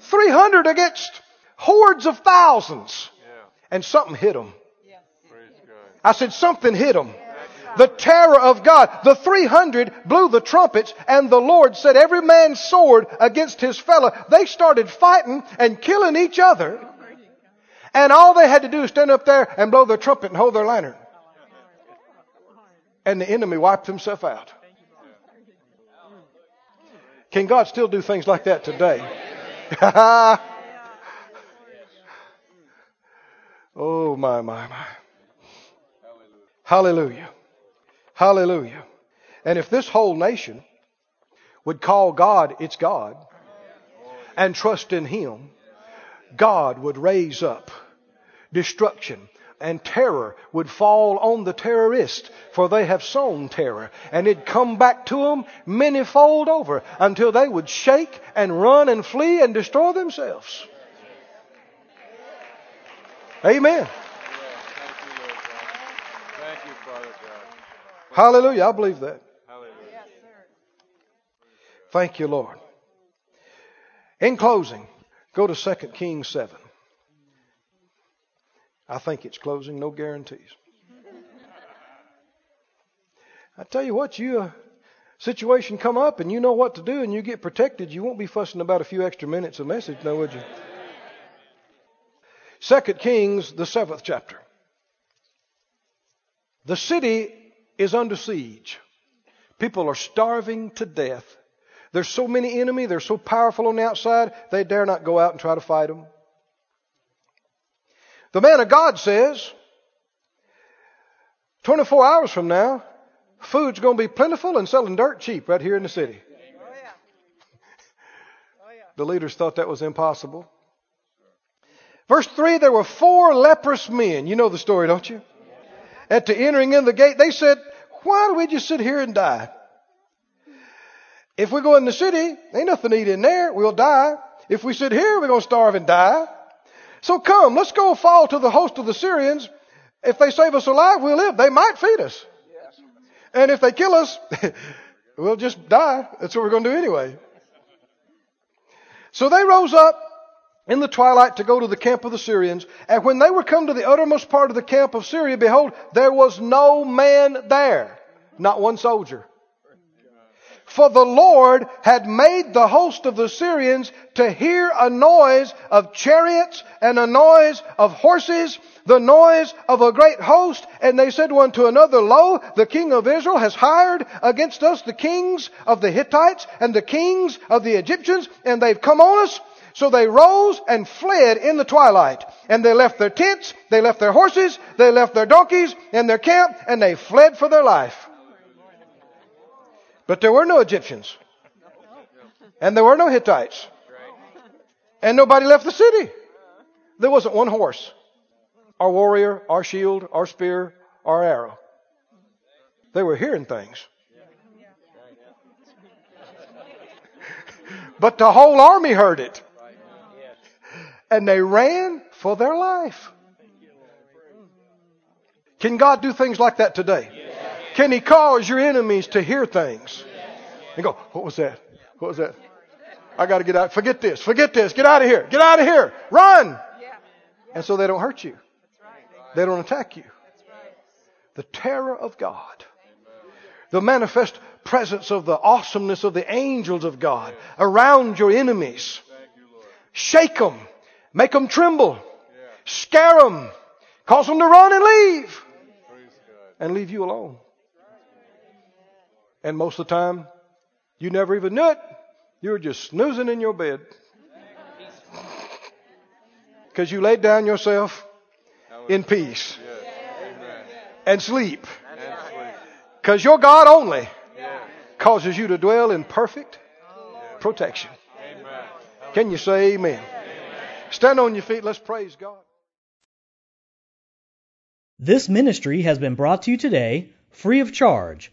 300 against hordes of thousands. Yeah. And something hit them. God. I said something hit them. The terror of God. The 300 blew the trumpets and the Lord set every man's sword against his fellow. They started fighting and killing each other. And all they had to do is stand up there and blow their trumpet and hold their lantern. And the enemy wiped himself out. Can God still do things like that today? oh my, my, my. Hallelujah. Hallelujah. And if this whole nation would call God its God and trust in Him, God would raise up destruction and terror would fall on the terrorists for they have sown terror and it'd come back to them manyfold over until they would shake and run and flee and destroy themselves. Amen. Thank you, Father God. Hallelujah. I believe that. Hallelujah. Yes, sir. Thank you, Lord. In closing, go to 2 Kings 7. I think it's closing, no guarantees. I tell you what, you a situation come up and you know what to do and you get protected, you won't be fussing about a few extra minutes of message, now would you? 2 Kings, the seventh chapter. The city is under siege. People are starving to death. There's so many enemy, they're so powerful on the outside, they dare not go out and try to fight them. The man of God says, 24 hours from now, food's going to be plentiful and selling dirt cheap right here in the city. The leaders thought that was impossible. Verse 3 there were four leprous men. You know the story, don't you? At the entering in the gate, they said, Why do we just sit here and die? If we go in the city, ain't nothing to eat in there. We'll die. If we sit here, we're going to starve and die. So come, let's go fall to the host of the Syrians. If they save us alive, we'll live. They might feed us. And if they kill us, we'll just die. That's what we're going to do anyway. So they rose up in the twilight to go to the camp of the Syrians. And when they were come to the uttermost part of the camp of Syria, behold, there was no man there, not one soldier. For the Lord had made the host of the Syrians to hear a noise of chariots and a noise of horses, the noise of a great host. And they said one to another, Lo, the king of Israel has hired against us the kings of the Hittites and the kings of the Egyptians, and they've come on us. So they rose and fled in the twilight. And they left their tents, they left their horses, they left their donkeys and their camp, and they fled for their life. But there were no Egyptians. And there were no Hittites. And nobody left the city. There wasn't one horse, or warrior, or shield, or spear, or arrow. They were hearing things. But the whole army heard it. And they ran for their life. Can God do things like that today? Can He cause your enemies to hear things? And go, what was that? What was that? I got to get out. Forget this. Forget this. Get out of here. Get out of here. Run. And so they don't hurt you. They don't attack you. The terror of God. The manifest presence of the awesomeness of the angels of God around your enemies. Shake them. Make them tremble. Scare them. Cause them to run and leave. And leave you alone. And most of the time, you never even knew it. You were just snoozing in your bed. Because you laid down yourself in peace and sleep. Because your God only causes you to dwell in perfect protection. Can you say amen? Stand on your feet. Let's praise God. This ministry has been brought to you today free of charge